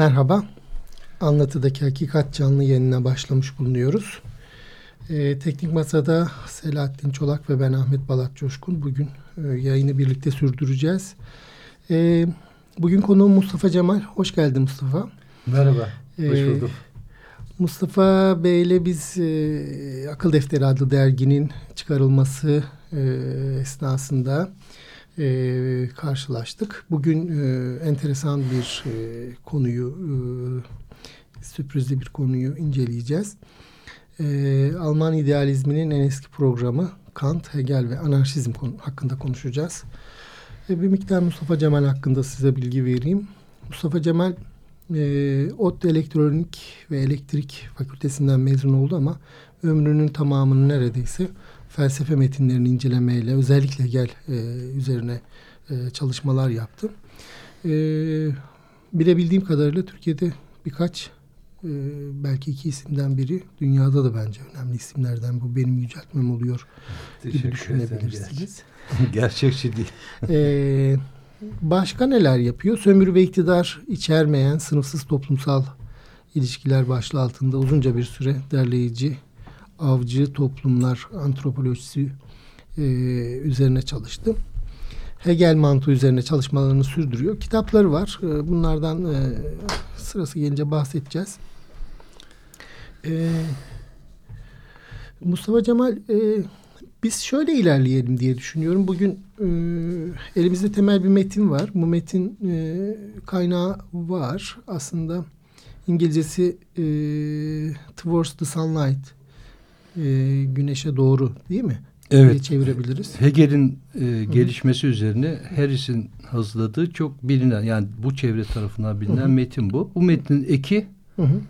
Merhaba, Anlatıdaki Hakikat canlı yayınına başlamış bulunuyoruz. Ee, teknik Masa'da Selahattin Çolak ve ben Ahmet Balat Coşkun. Bugün e, yayını birlikte sürdüreceğiz. Ee, bugün konuğum Mustafa Cemal. Hoş geldin Mustafa. Merhaba, hoş ee, bulduk. Mustafa Bey ile biz e, Akıl Defteri adlı derginin çıkarılması e, esnasında e, karşılaştık. Bugün e, enteresan bir e, konuyu, e, sürprizli bir konuyu inceleyeceğiz. E, Alman idealizminin en eski programı Kant, Hegel ve anarşizm konu, hakkında konuşacağız. E, bir miktar Mustafa Cemal hakkında size bilgi vereyim. Mustafa Cemal e, ODTÜ Elektronik ve Elektrik Fakültesinden mezun oldu ama ömrünün tamamını neredeyse felsefe metinlerini incelemeyle özellikle gel e, üzerine e, çalışmalar yaptım. E, bilebildiğim kadarıyla Türkiye'de birkaç e, belki iki isimden biri dünyada da bence önemli isimlerden bu benim yüceltmem oluyor gibi düşünebilirsiniz. Gerçekçi değil. e, başka neler yapıyor? Sömürü ve iktidar içermeyen sınıfsız toplumsal ilişkiler başlığı altında uzunca bir süre derleyici avcı toplumlar antropolojisi e, üzerine çalıştı. Hegel mantığı üzerine çalışmalarını sürdürüyor. Kitapları var. E, bunlardan e, sırası gelince bahsedeceğiz. E, Mustafa Cemal e, biz şöyle ilerleyelim diye düşünüyorum. Bugün e, elimizde temel bir metin var. Bu metin e, kaynağı var. Aslında İngilizcesi e, Towards the Sunlight e, güneşe doğru değil mi? Evet. Diye çevirebiliriz. Hegel'in e, gelişmesi üzerine Harris'in hazırladığı çok bilinen yani bu çevre tarafından bilinen metin bu. Bu metnin eki Hı-hı.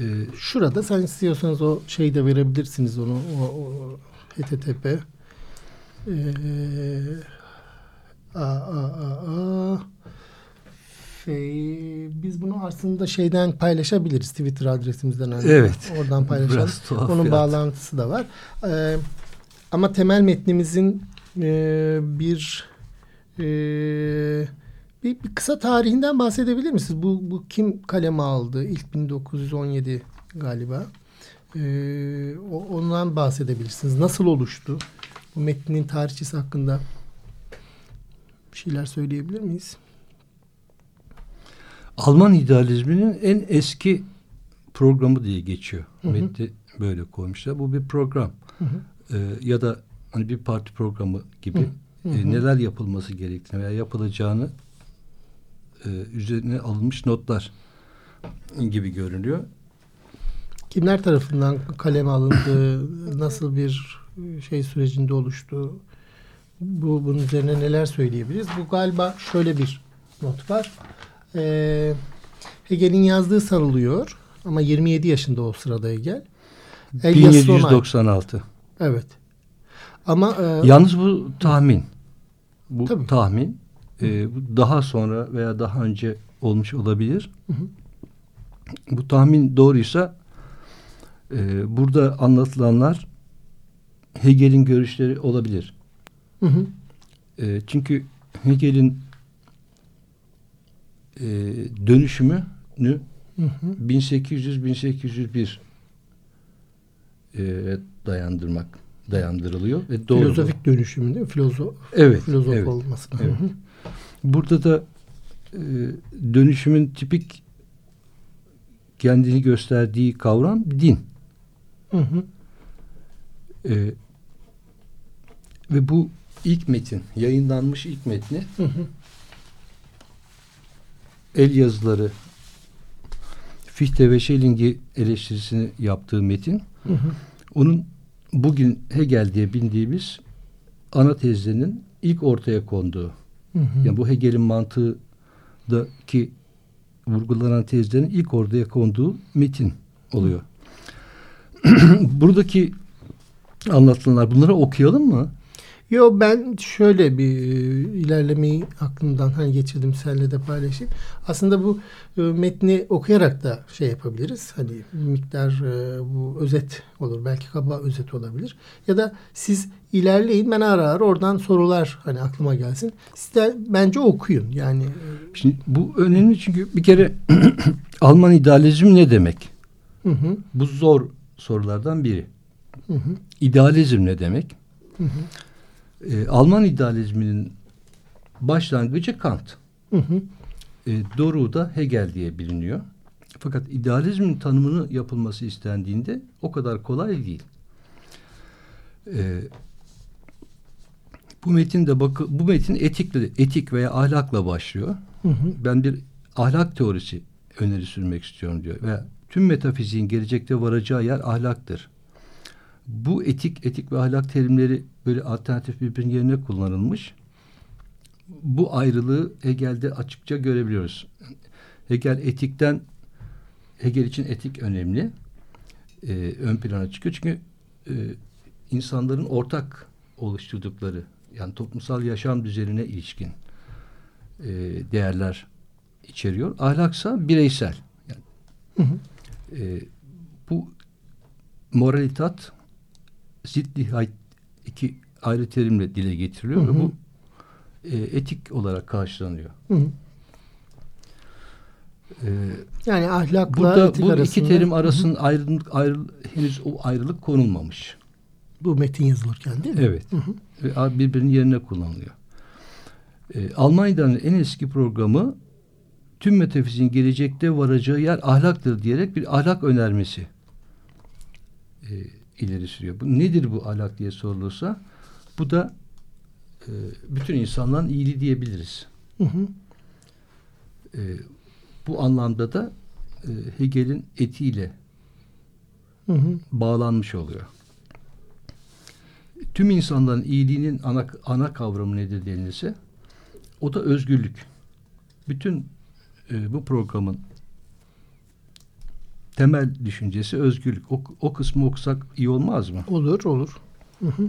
E, Şurada sen istiyorsanız o şeyi de verebilirsiniz onu o, o HTTP e, a, a, a, a şey, biz bunu aslında şeyden paylaşabiliriz Twitter adresimizden. Yani. Evet. Oradan paylaşalım. Onun bağlantısı da var. Ee, ama temel metnimizin e, bir, e, bir bir kısa tarihinden bahsedebilir misiniz? Bu, bu kim kaleme aldı? İlk 1917 galiba. Ee, ondan bahsedebilirsiniz. Nasıl oluştu? Bu metnin tarihçisi hakkında bir şeyler söyleyebilir miyiz? Alman idealizminin en eski programı diye geçiyor. Hı hı. Metni böyle koymuşlar. Bu bir program. Hı hı. Ee, ya da hani bir parti programı gibi hı hı. E, neler yapılması gerektiğini veya yapılacağını e, üzerine alınmış notlar gibi görünüyor. Kimler tarafından kaleme alındı? nasıl bir şey sürecinde oluştu? Bu bunun üzerine neler söyleyebiliriz? Bu galiba şöyle bir not var e, Hegel'in yazdığı sarılıyor. Ama 27 yaşında o sırada Hegel. El 1796. Evet. Ama e, yalnız bu tahmin. Bu tabii. tahmin. E, bu daha sonra veya daha önce olmuş olabilir. Hı hı. Bu tahmin doğruysa e, burada anlatılanlar Hegel'in görüşleri olabilir. Hı hı. E, çünkü Hegel'in e, dönüşümünü 1800-1801 e, dayandırmak dayandırılıyor ve doğru. Filozofik dönüşümü değil mi? Filozof, evet, filozof evet, olması. Evet. Burada da e, dönüşümün tipik kendini gösterdiği kavram din. Hı hı. E, ve bu ilk metin, yayınlanmış ilk metni hı hı el yazıları Fichte ve Schelling'i eleştirisini yaptığı metin. Hı hı. Onun bugün Hegel diye bildiğimiz ana tezlerinin ilk ortaya konduğu. Hı hı. Yani bu Hegel'in mantığı ki vurgulanan tezlerin ilk ortaya konduğu metin oluyor. Buradaki anlatılanlar bunları okuyalım mı? Yo ben şöyle bir e, ilerlemeyi aklımdan hani geçirdim senle de paylaşayım. Aslında bu e, metni okuyarak da şey yapabiliriz. Hani miktar e, bu özet olur. Belki kaba özet olabilir. Ya da siz ilerleyin ben ara ara oradan sorular hani aklıma gelsin. Siz de bence okuyun. Yani e, Şimdi bu önemli çünkü bir kere Alman idealizmi ne demek? Hı hı. Bu zor sorulardan biri. Hı hı. İdealizm ne demek? Hı hı. Ee, Alman idealizminin başlangıcı Kant. Hı hı. E, Doru da Hegel diye biliniyor. Fakat idealizmin tanımını yapılması istendiğinde o kadar kolay değil. E, bu metin de bakı, bu metin etikle, etik veya ahlakla başlıyor. Hı hı. Ben bir ahlak teorisi öneri sürmek istiyorum diyor. Ve tüm metafiziğin gelecekte varacağı yer ahlaktır. Bu etik, etik ve ahlak terimleri böyle alternatif birbirinin yerine kullanılmış. Bu ayrılığı Hegel'de açıkça görebiliyoruz. Hegel etikten Hegel için etik önemli. Ee, ön plana çıkıyor. Çünkü e, insanların ortak oluşturdukları yani toplumsal yaşam düzenine ilişkin e, değerler içeriyor. Ahlaksa bireysel. Yani, Hı hı. e, bu moralitat ziddihayt iki ayrı terimle dile getiriliyor Hı hı. ve bu e, etik olarak karşılanıyor. Hı hı. E, Yani ahlakla burada etik bu arasında iki terim arasında ayrılık, ayrı, henüz o ayrılık konulmamış. bu metin yazılırken değil mi? Evet. Hı hı. Ve birbirinin yerine kullanılıyor. E, Almanya'nın en eski programı tüm metafiziğin gelecekte varacağı yer ahlaktır diyerek bir ahlak önermesi e, ileri sürüyor. Bu nedir bu ahlak diye sorulursa bu da e, bütün insanların iyiliği diyebiliriz. Hı hı. E, bu anlamda da e, Hegel'in etiğiyle Hı hı. bağlanmış oluyor. Tüm insanların iyiliğinin ana, ana kavramı nedir denilse o da özgürlük. Bütün e, bu programın temel düşüncesi özgürlük. O, o kısmı okusak iyi olmaz mı? Olur olur. Hı hı.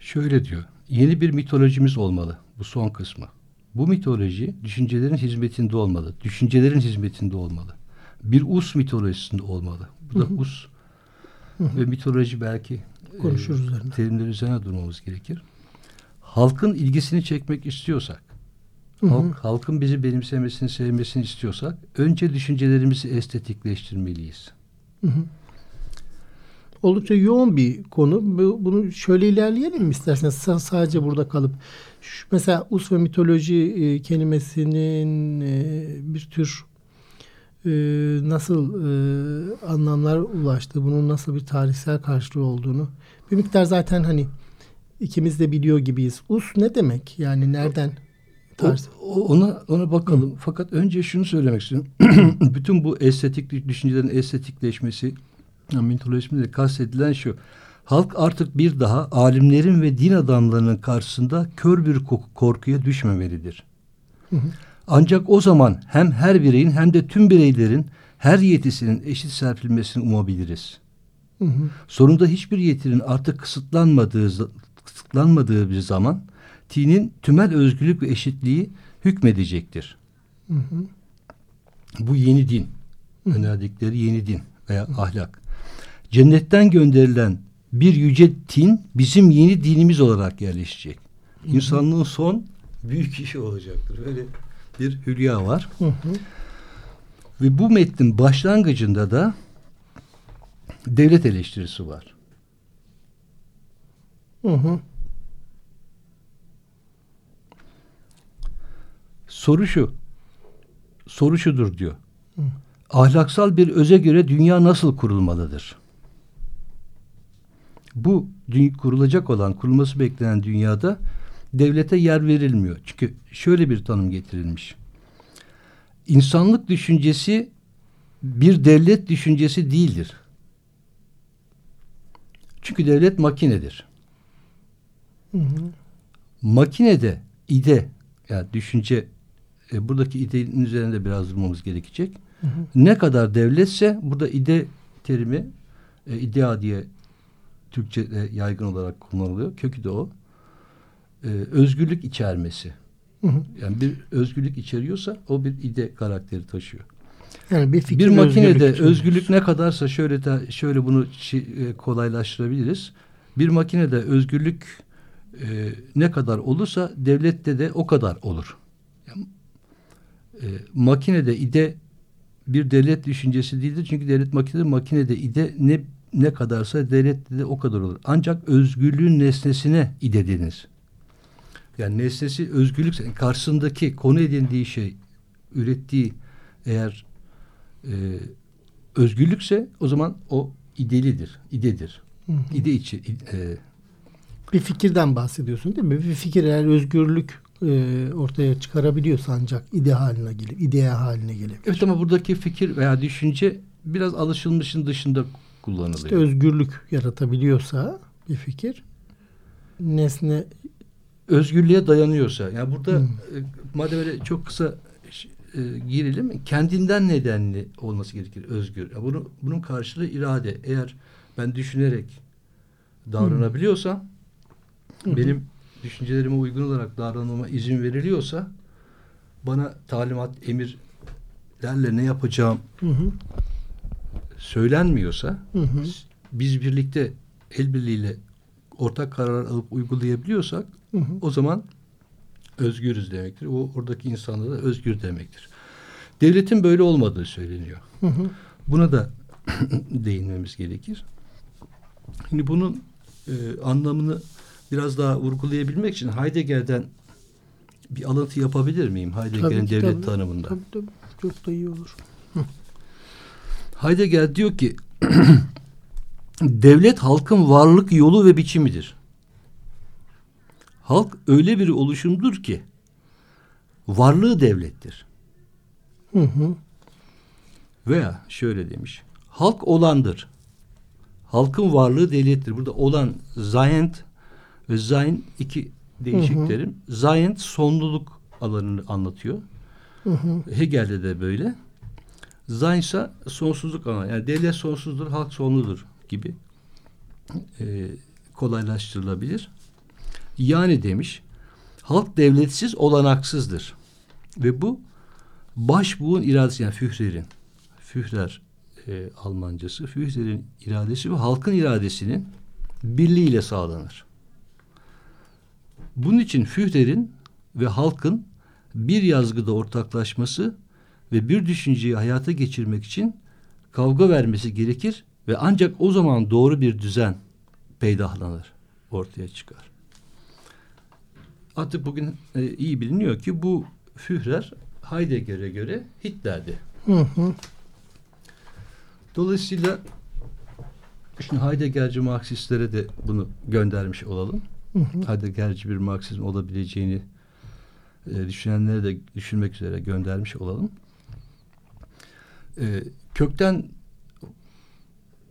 Şöyle diyor. Yeni bir mitolojimiz olmalı. Bu son kısmı. Bu mitoloji düşüncelerin hizmetinde olmalı. Düşüncelerin hizmetinde olmalı. Bir us mitolojisinde olmalı. Bu da Hı hı. us Hı hı. ve mitoloji belki Konuşuruz e, üzerine. terimler üzerine durmamız gerekir. Halkın ilgisini çekmek istiyorsak, Hı hı. halk, halkın bizi benimsemesini, sevmesini istiyorsak önce düşüncelerimizi estetikleştirmeliyiz. Hı hı. Oldukça yoğun bir konu. Bu- Bunu şöyle ilerleyelim mi isterseniz? Sa- sadece burada kalıp. Şu, mesela us ve mitoloji e, kelimesinin e, bir tür e, nasıl e, anlamlar ulaştığı, bunun nasıl bir tarihsel karşılığı olduğunu bir miktar zaten hani ikimiz de biliyor gibiyiz. Us ne demek? Yani nereden? O- Tarz. o- ona ona bakalım. Fakat önce şunu söylemek istiyorum. Bütün bu estetik düşüncelerin estetikleşmesi mitolojisinde kastedilen şu. Halk artık bir daha alimlerin ve din adamlarının karşısında kör bir ko- korkuya düşmemelidir. Hı hı. Ancak o zaman hem her bireyin hem de tüm bireylerin her yetisinin eşit serpilmesini umabiliriz. Hı hı. Sonunda hiçbir yetinin artık kısıtlanmadığı kısıtlanmadığı bir zaman tinin tümel özgürlük ve eşitliği hükmedecektir. Hı hı. Bu yeni din. Önerdikleri yeni din veya ahlak. Cennetten gönderilen bir yüce din bizim yeni dinimiz olarak yerleşecek. İnsanlığın son büyük işi olacaktır. Öyle bir hülya var. Hı hı. Ve bu metnin başlangıcında da devlet eleştirisi var. Hı hı. Soru şu. Soru şudur diyor. Ahlaksal bir öze göre dünya nasıl kurulmalıdır? Bu kurulacak olan, kurulması beklenen dünyada devlete yer verilmiyor. Çünkü şöyle bir tanım getirilmiş. İnsanlık düşüncesi bir devlet düşüncesi değildir. Çünkü devlet makinedir. Hı hı. Makinede ide yani düşünce e, buradaki idenin üzerinde biraz durmamız gerekecek. Hı hı. Ne kadar devletse burada ide terimi e, idea diye Türkçe'de yaygın olarak kullanılıyor. Kökü de o. E, özgürlük içermesi. Hı hı. Yani bir özgürlük içeriyorsa o bir ide karakteri taşıyor. Yani bir, fikir bir makinede özgürlük, özgürlük ne kadarsa şöyle de şöyle bunu e, kolaylaştırabiliriz. Bir makinede özgürlük e, ne kadar olursa devlette de o kadar olur. Yani, e, makinede ide bir devlet düşüncesi değildir. Çünkü devlet makinede makinede ide ne ne kadarsa devlette de o kadar olur. Ancak özgürlüğün nesnesine ide denir. Yani nesnesi özgürlük yani karşısındaki konu edindiği şey ürettiği eğer e, özgürlükse o zaman o idelidir, idedir. Hı hı. İde içi. E, bir fikirden bahsediyorsun değil mi? Bir fikir eğer özgürlük e, ortaya çıkarabiliyorsa ancak ide haline gelir, ideye haline gelebilir. Evet ama buradaki fikir veya düşünce biraz alışılmışın dışında kullanılıyor. İşte özgürlük yaratabiliyorsa bir fikir nesne özgürlüğe dayanıyorsa yani burada hmm. e, madem öyle çok kısa e, girelim kendinden nedenli olması gerekir özgür. Yani bunu bunun karşılığı irade. Eğer ben düşünerek davranabiliyorsam hmm. Benim düşüncelerime uygun olarak davranmama izin veriliyorsa bana talimat, emirlerle ne yapacağım hı söylenmiyorsa hı hı. biz birlikte el birliğiyle ortak karar alıp uygulayabiliyorsak hı hı. o zaman özgürüz demektir. O oradaki insanda da özgür demektir. Devletin böyle olmadığı söyleniyor. Hı hı. Buna da değinmemiz gerekir. Şimdi bunun e, anlamını biraz daha vurgulayabilmek için Heidegger'den bir alıntı yapabilir miyim? Heidegger'in devlet tabii, tanımında. Tabii tabii. Çok da iyi olur. Heidegger diyor ki devlet halkın varlık yolu ve biçimidir. Halk öyle bir oluşumdur ki varlığı devlettir. Hı hı. Veya şöyle demiş. Halk olandır. Halkın varlığı devlettir. Burada olan zayent ve zayn iki değişik hı hı. terim. Zayent sonluluk alanını anlatıyor. Hı hı. Hegel'de de böyle. Zayn ise sonsuzluk alanı. Yani devlet sonsuzdur, halk sonludur gibi e, kolaylaştırılabilir. Yani demiş, halk devletsiz olanaksızdır. Ve bu başbuğun iradesi yani Führer'in, Führer e, Almancası, Führer'in iradesi ve halkın iradesinin birliğiyle sağlanır. Bunun için Führer'in ve halkın bir yazgıda ortaklaşması ve bir düşünceyi hayata geçirmek için kavga vermesi gerekir ve ancak o zaman doğru bir düzen peydahlanır, ortaya çıkar. Artık bugün e, iyi biliniyor ki bu Führer Heidegger'e göre Hitler'di. Hı hı. Dolayısıyla şimdi Heidegger'ci Marksistlere de bunu göndermiş olalım. Hı hı. Heidegger'ci bir Marksizm olabileceğini e, düşünenlere de düşünmek üzere göndermiş olalım. E, kökten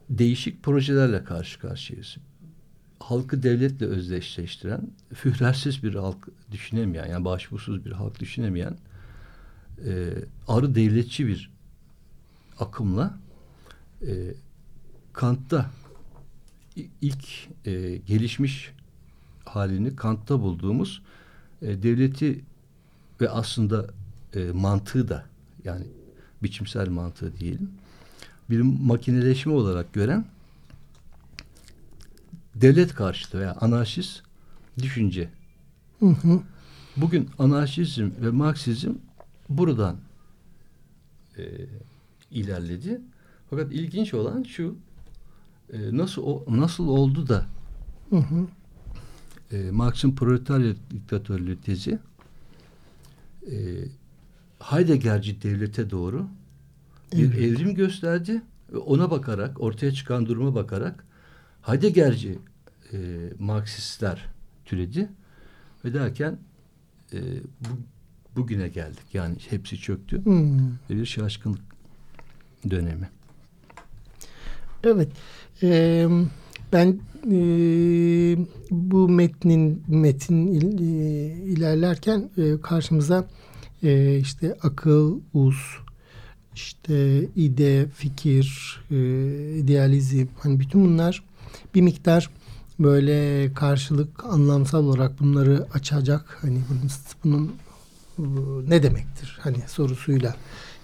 değişik projelerle karşı karşıyayız. Halkı devletle özdeşleştiren, führersiz bir halk düşünemeyen, yani başbuğsuz bir halk düşünemeyen, e, arı devletçi bir akımla e, Kant'ta ilk e, gelişmiş halini Kant'ta bulduğumuz e, devleti ve aslında e, mantığı da yani biçimsel mantığı diyelim bir makineleşme olarak gören devlet karşıtı veya anarşist düşünce. Hı hı. Bugün anarşizm ve Marksizm buradan e, ilerledi. Fakat ilginç olan şu e, nasıl o, nasıl oldu da hı hı. E, Marx'ın proletarya diktatörlüğü tezi e, Heideggerci devlete doğru bir evet. evrim gösterdi ve ona bakarak ortaya çıkan duruma bakarak Heideggerci e, Marksistler türedi ve derken e, bu, bugüne geldik. Yani hepsi çöktü hmm. ve bir şaşkınlık dönemi. Evet. Ee, Ben e, bu metnin metin il, e, ilerlerken e, karşımıza e, işte akıl, uz, işte ide, fikir, e, idealizm hani bütün bunlar bir miktar böyle karşılık anlamsal olarak bunları açacak hani bunun, bunun ne demektir hani sorusuyla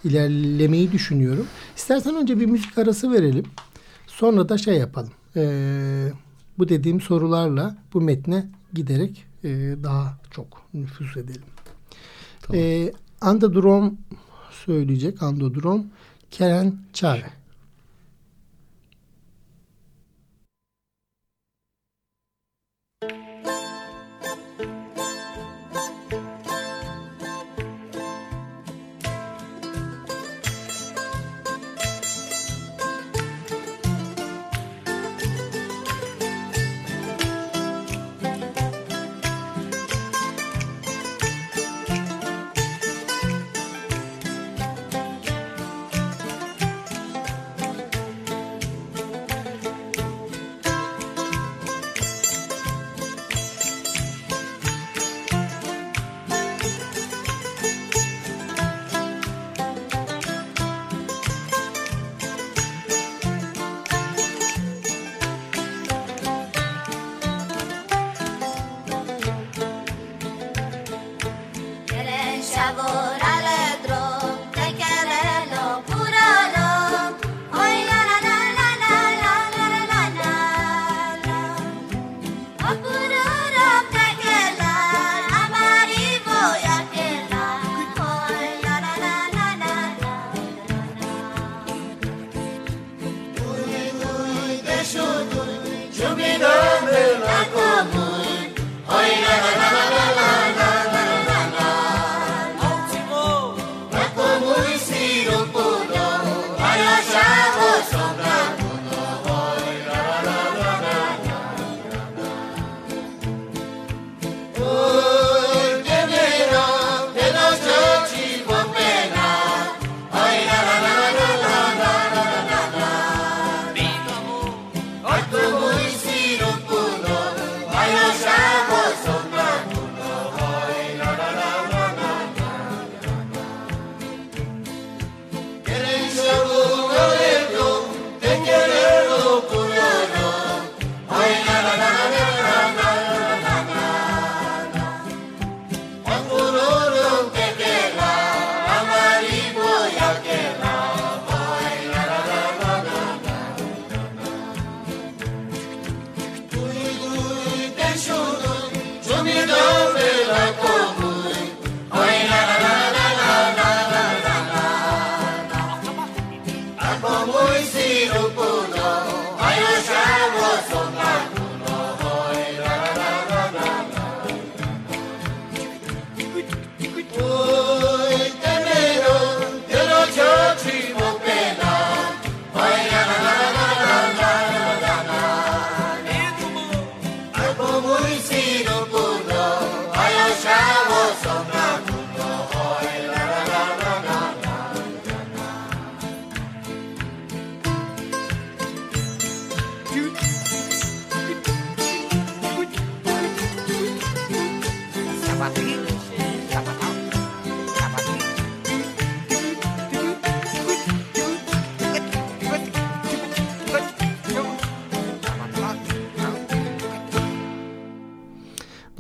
ilerlemeyi düşünüyorum. İstersen önce bir müzik arası verelim. Sonra da şey yapalım. E, bu dediğim sorularla bu metne giderek e, daha çok nüfus edelim. Tamam. E, Andodrom söyleyecek. Andodrom Keren Çare.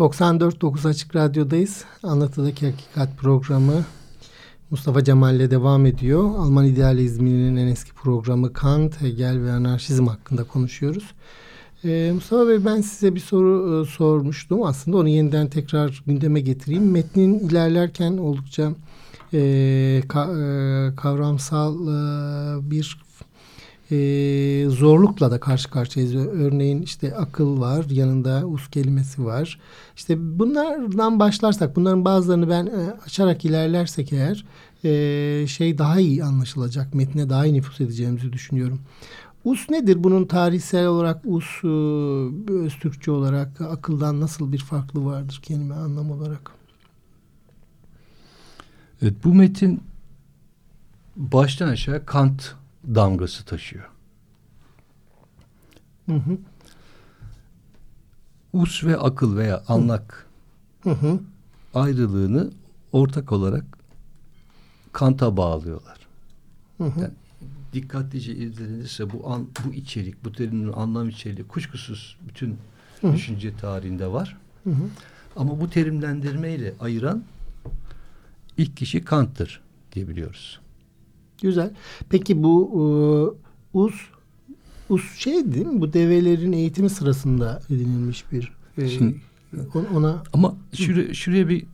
...94.9 Açık Radyo'dayız. Anlatıdaki Hakikat programı Mustafa Cemal ile devam ediyor. Alman idealizminin en eski programı Kant, Hegel ve anarşizm hakkında konuşuyoruz. Ee, Mustafa Bey ben size bir soru e, sormuştum. Aslında onu yeniden tekrar gündeme getireyim. Metnin ilerlerken oldukça e, ka, e, kavramsal e, bir e, zorlukla da karşı karşıyayız. Örneğin işte akıl var, yanında us kelimesi var. İşte bunlardan başlarsak, bunların bazılarını ben e, açarak ilerlersek eğer e, şey daha iyi anlaşılacak, metne daha iyi nüfus edeceğimizi düşünüyorum. Us nedir? Bunun tarihsel olarak us, e, öz Türkçe olarak akıldan nasıl bir farklı vardır kelime anlam olarak? Evet, bu metin baştan aşağı Kant damgası taşıyor. Hı hı. us ve akıl veya anlak Hı hı. ayrılığını ortak olarak Kant'a bağlıyorlar. Hı hı. Yani dikkatlice izlenirse bu an, bu içerik, bu terimin anlam içeriği kuşkusuz bütün Hı hı. düşünce tarihinde var. Hı hı. Ama bu terimlendirmeyle ayıran ilk kişi Kant'tır diyebiliyoruz. Güzel. Peki bu e, us us şey değil mi? Bu develerin eğitimi sırasında edinilmiş bir e, Şimdi- on- ona Ama şuraya, şuraya bir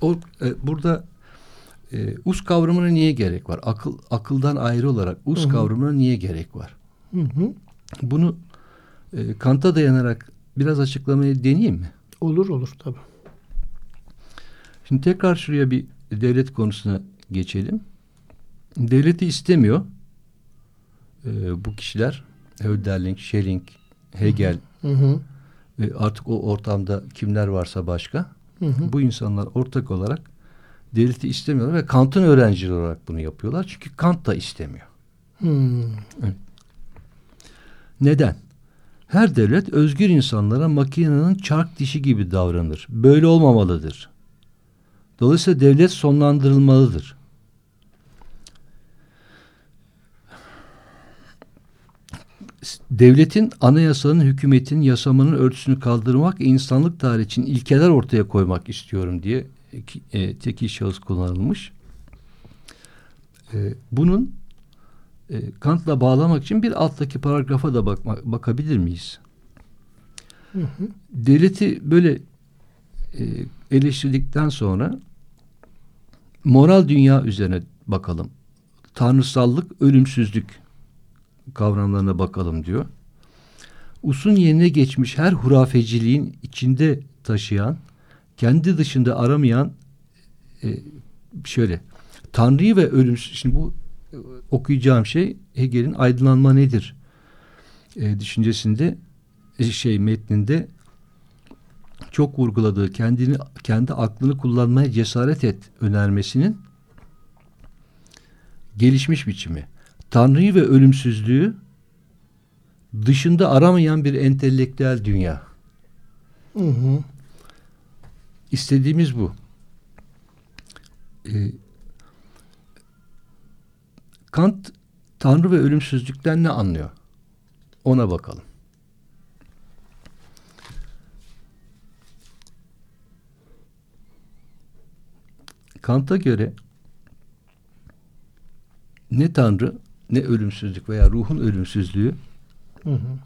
o, e, burada e, us kavramına niye gerek var? Akıl akıldan ayrı olarak us Hı hı. kavramına niye gerek var? hı hı. Bunu e, Kant'a dayanarak biraz açıklamayı deneyeyim mi? olur olur tabii. Şimdi tekrar şuraya bir devlet konusuna geçelim. Devleti istemiyor e, bu kişiler. Hölderlin, Schelling, Hegel Hı hı. ve artık o ortamda kimler varsa başka. Hı hı. Bu insanlar ortak olarak devleti istemiyorlar ve Kant'ın öğrencileri olarak bunu yapıyorlar. Çünkü Kant da istemiyor. Hmm. Neden? Her devlet özgür insanlara makinenin çark dişi gibi davranır. Böyle olmamalıdır. Dolayısıyla devlet sonlandırılmalıdır. Devletin, anayasanın, hükümetin, yasamanın örtüsünü kaldırmak, insanlık tarihi için ilkeler ortaya koymak istiyorum diye e, tekil şahıs kullanılmış. E, bunun e, Kant'la bağlamak için bir alttaki paragrafa da bakma, bakabilir miyiz? Hı hı. Devleti böyle e, eleştirdikten sonra moral dünya üzerine bakalım. Tanrısallık, ölümsüzlük kavramlarına bakalım diyor. Usun yerine geçmiş her hurafeciliğin içinde taşıyan, kendi dışında aramayan e, şöyle Tanrı'yı ve ölümsüz şimdi bu e, okuyacağım şey Hegel'in aydınlanma nedir e, düşüncesinde e, şey metninde çok vurguladığı kendini kendi aklını kullanmaya cesaret et önermesinin gelişmiş biçimi. Tanrı'yı ve ölümsüzlüğü dışında aramayan bir entelektüel dünya. Hı hı. İstediğimiz bu. Ee, Kant Tanrı ve ölümsüzlükten ne anlıyor? Ona bakalım. Kant'a göre ne Tanrı ne ölümsüzlük veya ruhun ölümsüzlüğü Hı hı.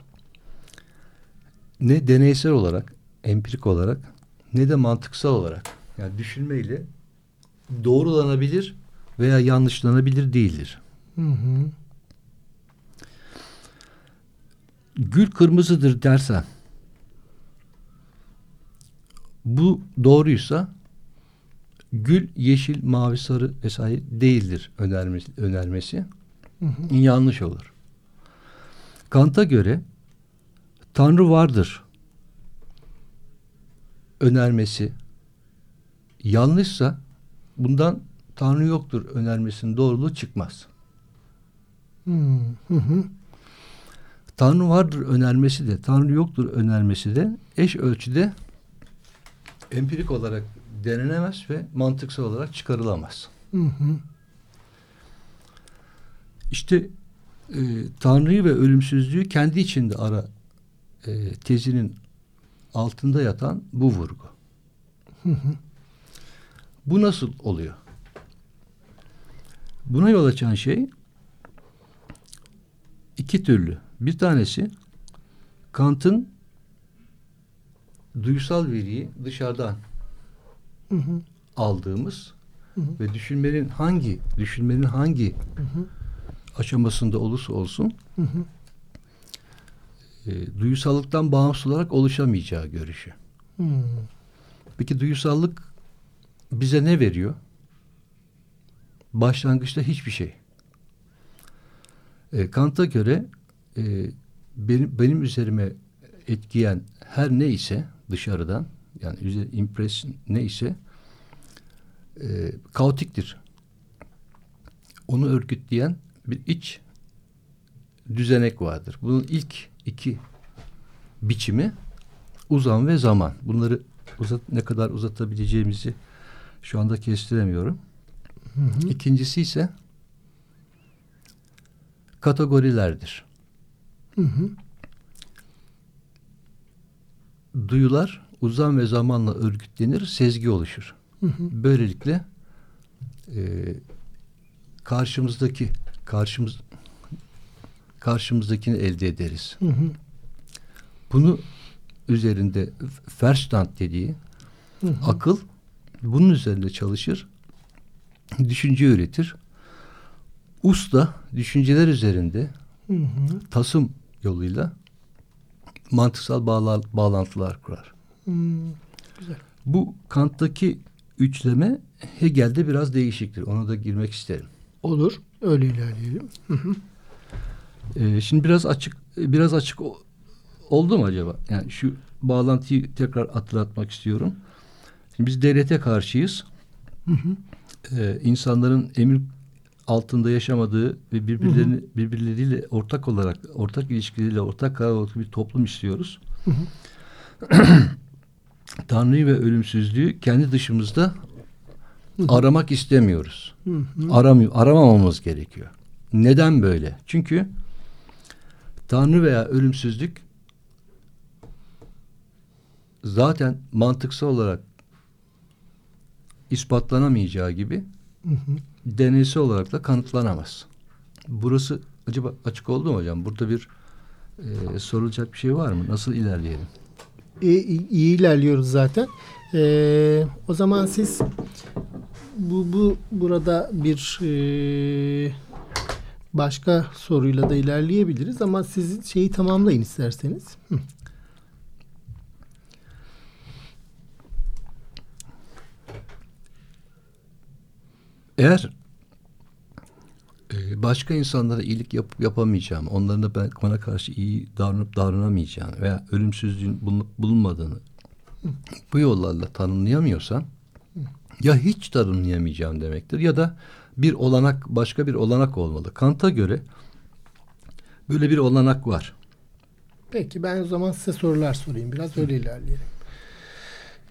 ne deneysel olarak, empirik olarak ne de mantıksal olarak yani düşünmeyle doğrulanabilir veya yanlışlanabilir değildir. Hı hı. Gül kırmızıdır dersen bu doğruysa gül yeşil, mavi, sarı vesaire değildir önermesi, önermesi Hı hı. yanlış olur. Kant'a göre Tanrı vardır önermesi yanlışsa bundan Tanrı yoktur önermesinin doğruluğu çıkmaz. Hı hı. Tanrı vardır önermesi de Tanrı yoktur önermesi de eş ölçüde empirik olarak denenemez ve mantıksal olarak çıkarılamaz. Hı hı. İşte e, Tanrı'yı ve ölümsüzlüğü kendi içinde ara e, tezinin altında yatan bu vurgu. Hı hı. Bu nasıl oluyor? Buna yol açan şey iki türlü. Bir tanesi Kant'ın duysal veriyi dışarıdan Hı hı. aldığımız Hı hı. ve düşünmenin hangi düşünmenin hangi Hı hı. Aşamasında olursa olsun Hı hı. e, duyusallıktan bağımsız olarak oluşamayacağı görüşü. Hı. Peki duyusallık bize ne veriyor? Başlangıçta hiçbir şey. E, Kant'a göre e, benim, benim üzerime etkiyen her ne ise dışarıdan yani üzeri impres ne ise e, kaotiktir. Onu örgütleyen bir iç düzenek vardır. Bunun ilk iki biçimi uzam ve zaman. Bunları uzat, ne kadar uzatabileceğimizi şu anda kestiremiyorum. Hı hı. İkincisi ise kategorilerdir. Hı hı. Duyular uzam ve zamanla örgütlenir, sezgi oluşur. Hı hı. Böylelikle e, karşımızdaki karşımız karşımızdakini elde ederiz. Hı hı. Bunu üzerinde Verstand dediği hı hı. akıl bunun üzerinde çalışır. Düşünce üretir. Usta düşünceler üzerinde hı hı. tasım yoluyla mantıksal bağla, bağlantılar kurar. Hmm, güzel. Bu Kant'taki üçleme Hegel'de biraz değişiktir. Ona da girmek isterim. Olur. Öyle ilerleyelim. Hı hı. Ee, şimdi biraz açık biraz açık oldu mu acaba? Yani şu bağlantıyı tekrar hatırlatmak istiyorum. Şimdi biz devlete karşıyız. Hı hı. Ee, insanların emir altında yaşamadığı ve birbirlerini hı hı. birbirleriyle ortak olarak ortak ilişkileriyle ortak karar bir toplum istiyoruz. Hı hı. Tanrı'yı ve ölümsüzlüğü kendi dışımızda. Aramak istemiyoruz. Aramıyor, aramamamız gerekiyor. Neden böyle? Çünkü Tanrı veya ölümsüzlük zaten mantıksal olarak ispatlanamayacağı gibi hı hı. deneysel olarak da kanıtlanamaz. Burası acaba açık oldu mu hocam? Burada bir e, sorulacak bir şey var mı? Nasıl ilerleyelim? İyi, iyi ilerliyoruz zaten. E, o zaman siz bu, bu burada bir e, başka soruyla da ilerleyebiliriz ama siz şeyi tamamlayın isterseniz. Hı. Eğer e, başka insanlara iyilik yap, yapamayacağım, onların da ben, bana karşı iyi davranıp davranamayacağım veya ölümsüzlüğün bulunup bulunmadığını bu yollarla tanımlayamıyorsam ya hiç tanımlayamayacağım demektir ya da bir olanak başka bir olanak olmalı. Kant'a göre böyle bir olanak var. Peki ben o zaman size sorular sorayım. Biraz öyle ilerleyelim.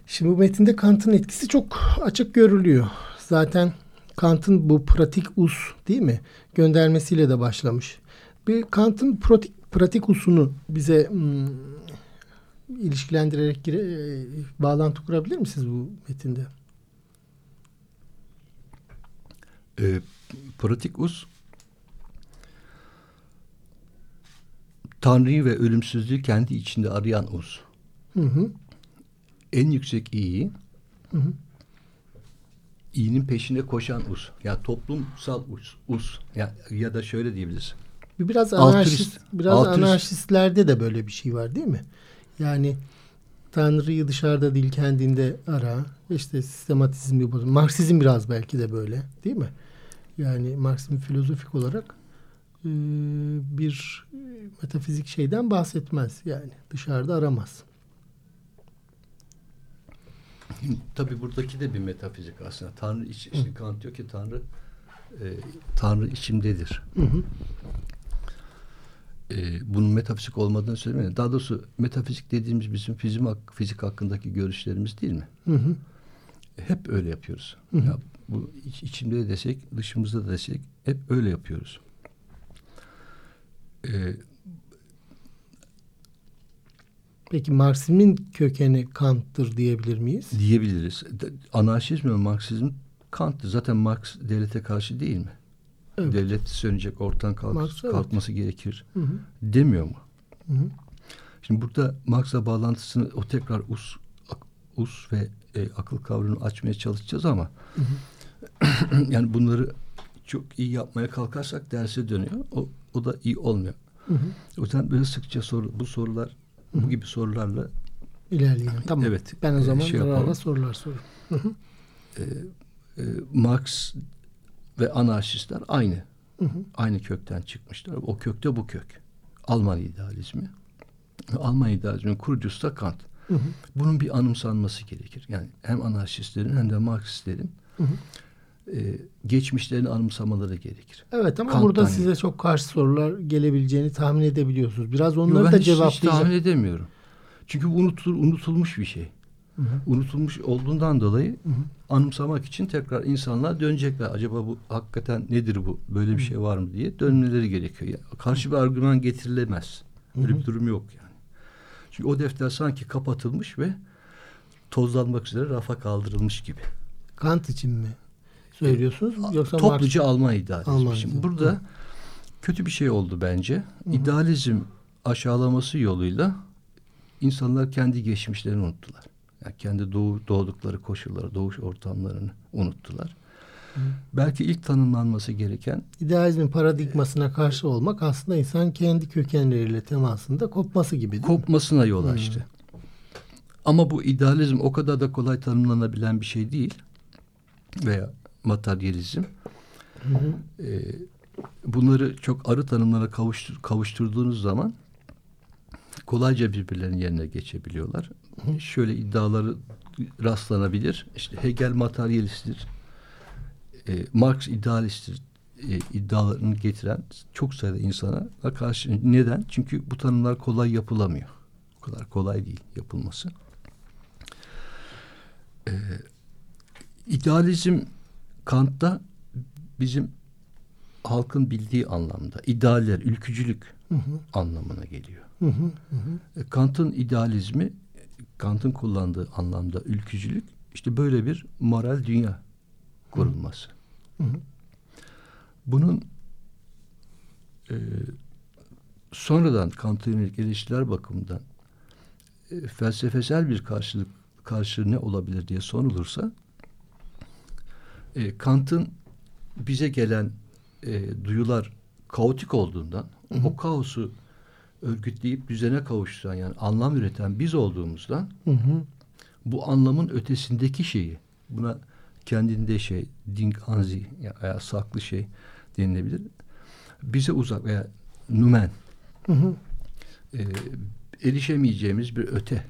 Şimdi bu metinde Kant'ın etkisi çok açık görülüyor. Zaten Kant'ın bu pratik us değil mi? Göndermesiyle de başlamış. Bir Kant'ın pratik, pratik usunu bize hmm, ilişkilendirerek e, bağlantı kurabilir misiniz bu metinde? E, pratik us Tanrı'yı ve ölümsüzlüğü kendi içinde arayan us. Hı hı. En yüksek iyiyi hı hı iyinin peşine koşan us. Yani toplumsal us. us. Ya, ya da şöyle diyebiliriz. Biraz anarşist, biraz altürist. anarşistlerde de böyle bir şey var değil mi? Yani Tanrı'yı dışarıda değil kendinde ara. İşte sistematizm bir Marksizm biraz belki de böyle değil mi? Yani Marksizm filozofik olarak e, bir metafizik şeyden bahsetmez. Yani dışarıda aramaz. Tabii buradaki de bir metafizik aslında. Tanrı iç, işte Kant diyor ki Tanrı e, Tanrı içimdedir. Hı hı. E, bunun metafizik olmadığını söylemeyin. Daha doğrusu metafizik dediğimiz bizim fizik, fizik hakkındaki görüşlerimiz değil mi? Hı hı. Hep öyle yapıyoruz. Hı hı. Ya, bu iç, içimde de desek, dışımızda da desek hep öyle yapıyoruz. E, Peki Marksizmin kökeni Kant'tır diyebilir miyiz? Diyebiliriz. Anarşizm ve Marksizm Kant'tır. Zaten Marx devlete karşı değil mi? Evet. Devlet sönecek, ortadan kalk, Marx, kalkması evet. gerekir. Hı hı. Demiyor mu? Hı hı. Şimdi burada Marx'la bağlantısını o tekrar us, us ve e, akıl kavramını açmaya çalışacağız ama hı hı. yani bunları çok iyi yapmaya kalkarsak derse dönüyor. O, o da iyi olmuyor. Hı hı. O yüzden böyle sıkça soru, bu sorular bu gibi sorularla ilerleyelim. Tamam. Evet. Ben o zaman şey arada sorular sorayım. Ee, e, Marx ve anarşistler aynı. Hı hı. Aynı kökten çıkmışlar. O kökte bu kök. Alman idealizmi. Alman idealizminin kurucusu da Kant. Hı hı. Bunun bir anımsanması gerekir. Yani hem anarşistlerin hem de Marksistlerin hı hı. E, geçmişlerini anımsamaları gerekir. Evet ama Kant'tan burada size çok karşı sorular gelebileceğini tahmin edebiliyorsunuz. Biraz onları Yo, da cevaplayacağım. Hiç tahmin edemiyorum. Çünkü bu unutul, unutulmuş bir şey. Hı hı. Unutulmuş olduğundan dolayı hı hı. anımsamak için tekrar insanlar dönecekler. Acaba bu hakikaten nedir bu? Böyle bir şey var mı diye dönmeleri gerekiyor. Yani karşı bir argüman getirilemez. Böyle hı hı. bir durum yok yani. Çünkü o defter sanki kapatılmış ve tozlanmak üzere rafa kaldırılmış gibi. Kant için mi söylüyorsunuz? E, Yoksa topluca Marx... Alman idealizmi. Şimdi burada hı. kötü bir şey oldu bence. Hı. İdealizm aşağılaması yoluyla insanlar kendi geçmişlerini unuttular. Yani kendi doğu, doğdukları koşulları, doğuş ortamlarını unuttular. Hı. Belki ilk tanımlanması gereken idealizmin paradigmasına karşı olmak aslında insan kendi kökenleriyle temasında kopması gibi Kopmasına yol açtı. Hı. Ama bu idealizm o kadar da kolay tanımlanabilen bir şey değil. Veya materyalizm. Hı hı. Ee, bunları çok arı tanımlara kavuştur, kavuşturduğunuz zaman kolayca birbirlerinin yerine geçebiliyorlar. Hı. Şöyle iddiaları rastlanabilir. İşte Hegel materyalisttir. E, Marx idealisttir e, iddialarını getiren çok sayıda insana karşı neden? Çünkü bu tanımlar kolay yapılamıyor. O kadar kolay değil yapılması. E, idealizm Kant'ta bizim halkın bildiği anlamda idealler, ülkücülük hı hı. anlamına geliyor. Hı hı hı. E, Kant'ın idealizmi, Kant'ın kullandığı anlamda ülkücülük işte böyle bir moral dünya kurulması. Hı hı. Bunun e, sonradan Kant'a yönelik eleştiriler bakımından e, felsefesel bir karşılık karşı ne olabilir diye sorulursa e, Kant'ın bize gelen e, duyular kaotik olduğundan hı hı. o kaosu örgütleyip düzene kavuşturan yani anlam üreten biz olduğumuzdan hı hı. bu anlamın ötesindeki şeyi buna kendinde şey ding anzi veya saklı şey denilebilir. Bize uzak veya numen hı hı. E, erişemeyeceğimiz bir öte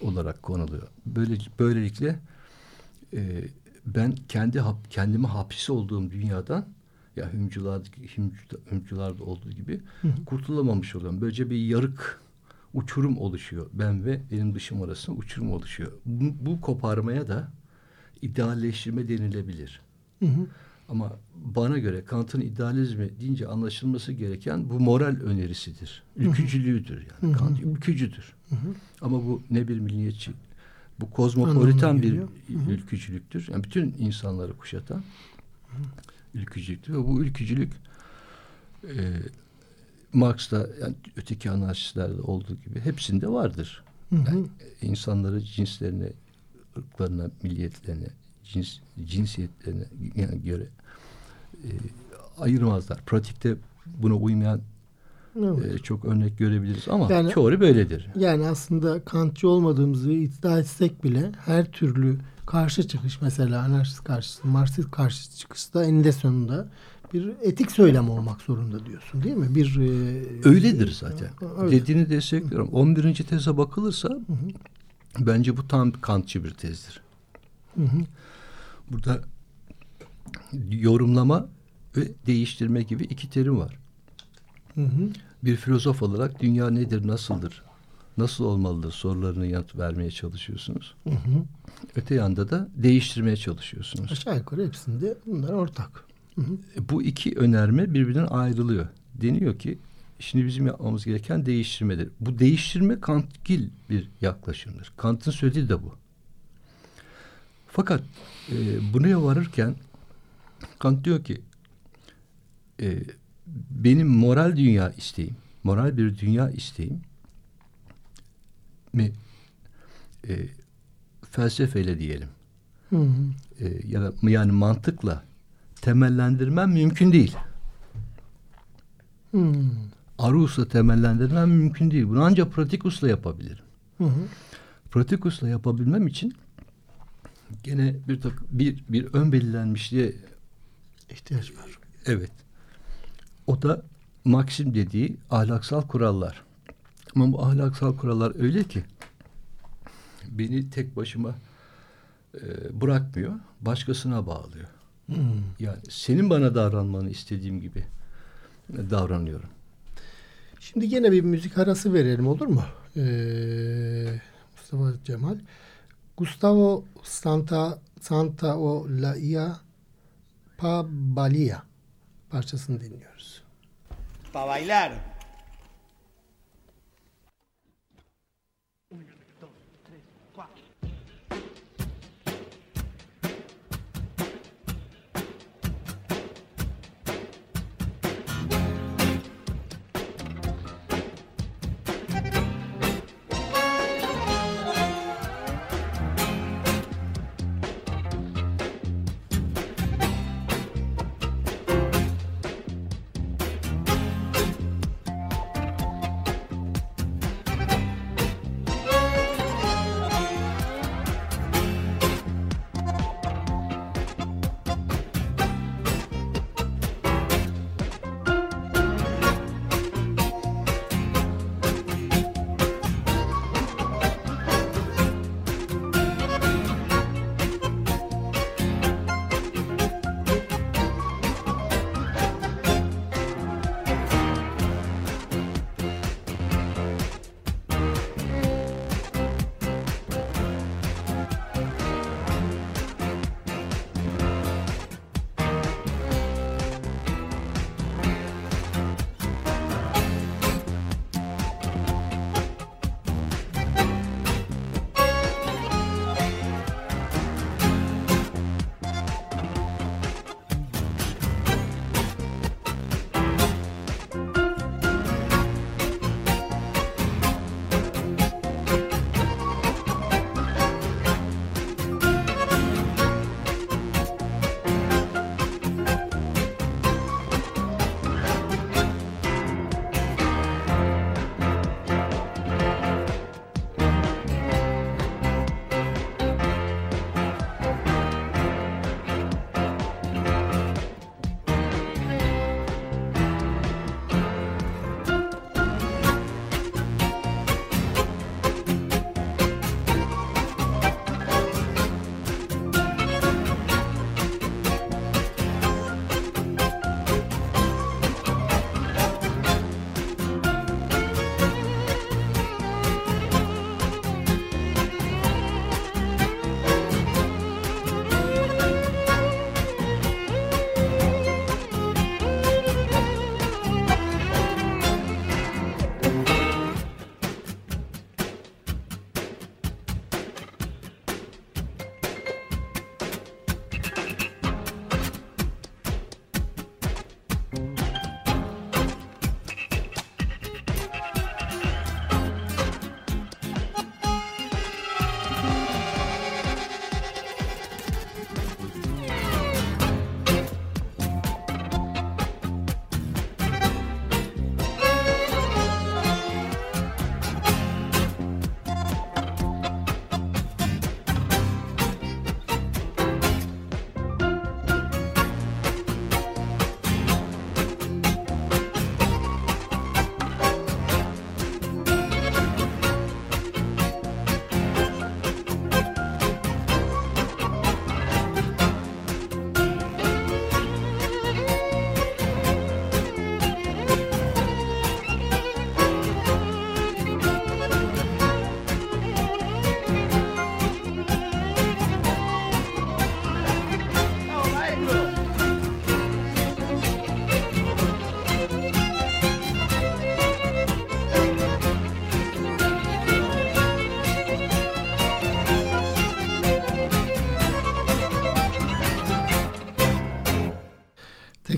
olarak konuluyor. Böyle böylelikle e, ben kendi hap, kendime hapis olduğum dünyadan ya hümcülardaki hümcülarda olduğu gibi hı hı. kurtulamamış oluyorum. Böylece bir yarık uçurum oluşuyor. Ben ve benim dışım arasında uçurum oluşuyor. Bu, bu koparmaya da idealleştirme denilebilir. Hı hı. Ama bana göre Kant'ın idealizmi deyince anlaşılması gereken bu moral önerisidir. Ülkücülüğüdür yani. Hı hı. Kant ülkücüdür. Hı hı. Ama bu ne bir milliyetçi, bu kozmopolitan bir hı hı. ülkücülüktür. Yani bütün insanları kuşatan hı ülkücülüktür. Ve bu ülkücülük e, Marx'ta yani öteki anarşistlerde olduğu gibi hepsinde vardır. Yani insanları cinslerine, ırklarına, milliyetlerine, cins, cinsiyetlerine yani göre e, ayırmazlar. Pratikte buna uymayan evet. e, çok örnek görebiliriz ama yani, teori böyledir. Yani aslında Kantçı olmadığımızı iddia etsek bile her türlü karşı çıkış mesela anarşist karşısı, Marksist karşı çıkışı da eninde sonunda bir etik söylem olmak zorunda diyorsun değil mi? Bir e, Öyledir zaten. Öyle. Dediğini destekliyorum. 11. teze bakılırsa hı hı. bence bu tam Kantçı bir tezdir. Hı hı. Burada yorumlama ve değiştirme gibi iki terim var. Hı hı. Bir filozof olarak dünya nedir, nasıldır, nasıl olmalıdır sorularını yanıt vermeye çalışıyorsunuz. Hı hı. Öte yanda da değiştirmeye çalışıyorsunuz. Aşağı yukarı hepsinde bunlar ortak. Hı hı. E, bu iki önerme birbirinden ayrılıyor. Deniyor ki şimdi bizim yapmamız gereken değiştirmedir. Bu değiştirme Kantgil bir yaklaşımdır. Kant'ın söylediği de bu. Fakat e, buraya varırken Kant diyor ki e, benim moral dünya isteğim, moral bir dünya isteğim mi e, felsefeyle diyelim hı hı. E, ya da yani mantıkla temellendirmem mümkün değil. Hmm. Arus'la temellendirmem mümkün değil. Bunu ancak pratikusla yapabilirim. Hı hı. Pratikusla yapabilmem için gene bir bir bir ön belirlenmişliğe ihtiyaç var. Evet. O da Maksim dediği ahlaksal kurallar. Ama bu ahlaksal kurallar öyle ki beni tek başıma e, bırakmıyor, başkasına bağlıyor. Hmm. Yani senin bana davranmanı istediğim gibi davranıyorum. Şimdi yine bir müzik arası verelim olur mu? e, Mustafa Cemal. Gustavo Santa Santa o la ia pa balia parçasını dinliyoruz. Pa bailar.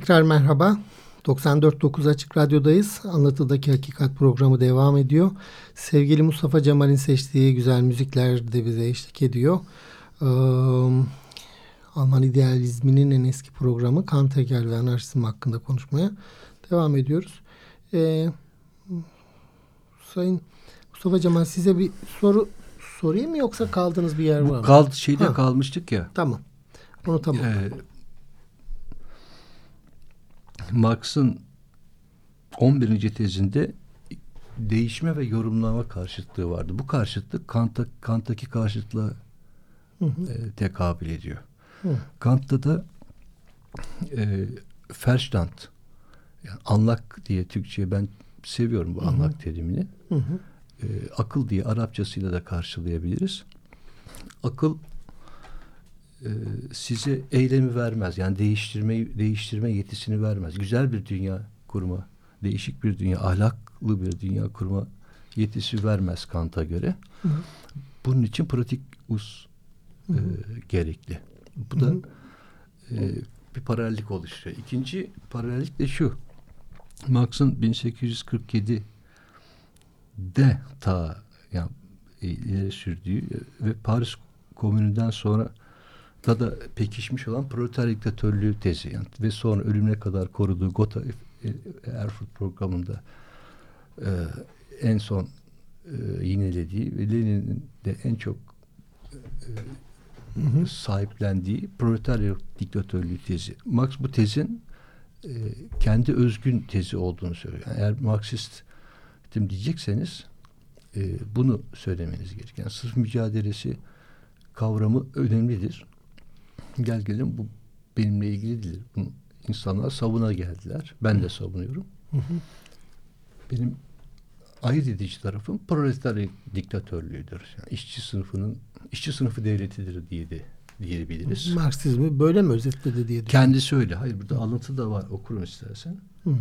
Tekrar merhaba. 94.9 Açık Radyo'dayız. Anlatıdaki Hakikat programı devam ediyor. Sevgili Mustafa Cemal'in seçtiği güzel müzikler de bize eşlik ediyor. Ee, Alman idealizminin en eski programı Kant, Hegel ve Anarşizm hakkında konuşmaya devam ediyoruz. Ee, Sayın Mustafa Cemal size bir soru sorayım mı yoksa kaldığınız bir yer var mı? Kaldı şeyde ha. kalmıştık ya. Tamam. Onu tamam. Ee, Marx'ın 11. tezinde değişme ve yorumlama karşıtlığı vardı. Bu karşıtlık Kant'a, Kant'taki karşıtlığa hı hı. E, tekabül ediyor. Hı. Kant'ta da e, Verstand yani anlak diye Türkçe'ye ben seviyorum bu hı hı. anlak terimini. Hı hı. e, akıl diye Arapçasıyla da karşılayabiliriz. Akıl e, size eylemi vermez. Yani değiştirmeyi değiştirme yetisini vermez. Güzel bir dünya kurma, değişik bir dünya, ahlaklı bir dünya kurma yetisi vermez Kant'a göre. Hı. Bunun için pratik us e, gerekli. Bu da e, bir paralellik oluşturuyor. İkinci paralellik de şu. Marx'ın 1847'de ta yani ileri sürdüğü ve Paris Komünü'nden sonra da da pekişmiş olan proleter diktatörlüğü tezi yani ve sonra ölümüne kadar koruduğu Gotha Erfurt programında e, en son e, yinelediği ve Lenin'in de en çok e, sahiplendiği proletarya diktatörlüğü tezi. Marx bu tezin e, kendi özgün tezi olduğunu söylüyor. Yani eğer Marksistim diyecekseniz e, bunu söylemeniz gerekiyor. Yani sırf mücadelesi kavramı önemlidir. Gel gelin bu benimle ilgili değil. Bunu insanlar savuna geldiler. Ben de savunuyorum. Hı hı. Benim ayırt edici tarafım proletarya diktatörlüğüdür. Yani işçi sınıfının işçi sınıfı devletidir diye de diyebiliriz. Marksizmi böyle mi özetledi diye. Kendisi öyle. Hayır burada alıntı da var. Okurum istersen. Hmm.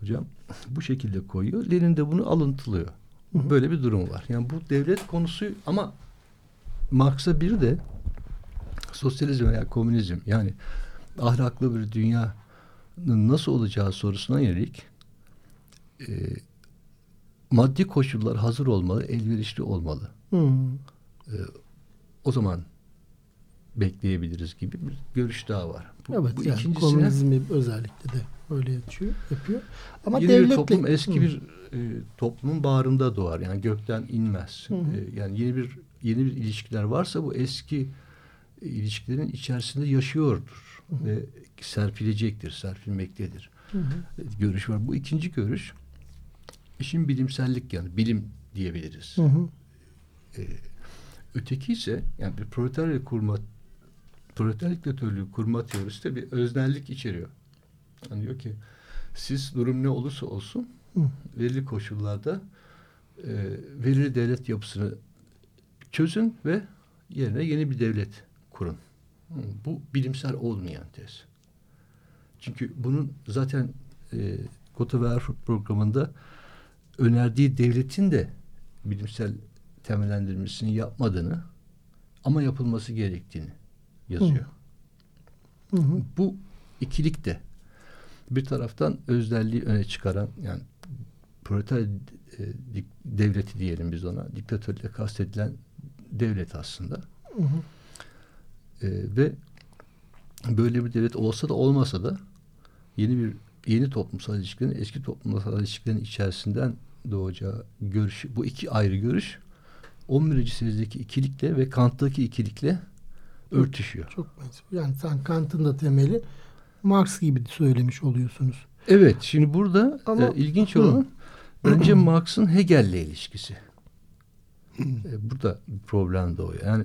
Hocam bu şekilde koyuyor. Lenin de bunu alıntılıyor. Hı. Böyle bir durum var. Yani bu devlet konusu ama Marx'a bir de sosyalizm veya komünizm yani ahlaklı bir dünyanın nasıl olacağı sorusuna yönelik e, maddi koşullar hazır olmalı, elverişli olmalı. Hmm. E, o zaman bekleyebiliriz gibi bir görüş daha var. Bu, evet, bu yani ikincisine, komünizmi özellikle de öyle yapıyor. yapıyor. Ama yeni devletle, bir toplum eski hı. bir e, toplumun bağrında doğar. Yani gökten inmez. Hı. E, yani yeni bir yeni bir ilişkiler varsa bu eski ilişkilerin içerisinde yaşıyordur hı hı. ve serpilecektir, serpilmektedir. Hı hı. Görüş var. Bu ikinci görüş işin bilimsellik yani bilim diyebiliriz. Hı hı. E, öteki ise yani bir proletarya kurma proletarya diktatörlüğü kurma teorisi de bir öznellik içeriyor. Yani diyor ki siz durum ne olursa olsun hı. belirli koşullarda e, verili devlet yapısını çözün ve yerine yeni bir devlet kurun. Bu bilimsel olmayan tez. Çünkü bunun zaten e, Gotha ve Erfurt programında önerdiği devletin de bilimsel temellendirmesini yapmadığını ama yapılması gerektiğini yazıyor. Hı. Hı hı. Bu ikilik de bir taraftan özdelliği öne çıkaran yani proleter e, devleti diyelim biz ona diktatörle kastedilen devlet aslında. Hı hı. E, ve böyle bir devlet olsa da olmasa da yeni bir yeni toplumsal ilişkilerin eski toplumsal ilişkilerin içerisinden doğacağı görüş bu iki ayrı görüş 11. senezdeki ikilikle ve Kant'taki ikilikle örtüşüyor. Çok benziyor. Yani sen Kant'ın da temeli Marx gibi söylemiş oluyorsunuz. Evet. Şimdi burada Ama, e, ilginç olan önce Marx'ın Hegel'le ilişkisi. e, burada problem doğuyor. Yani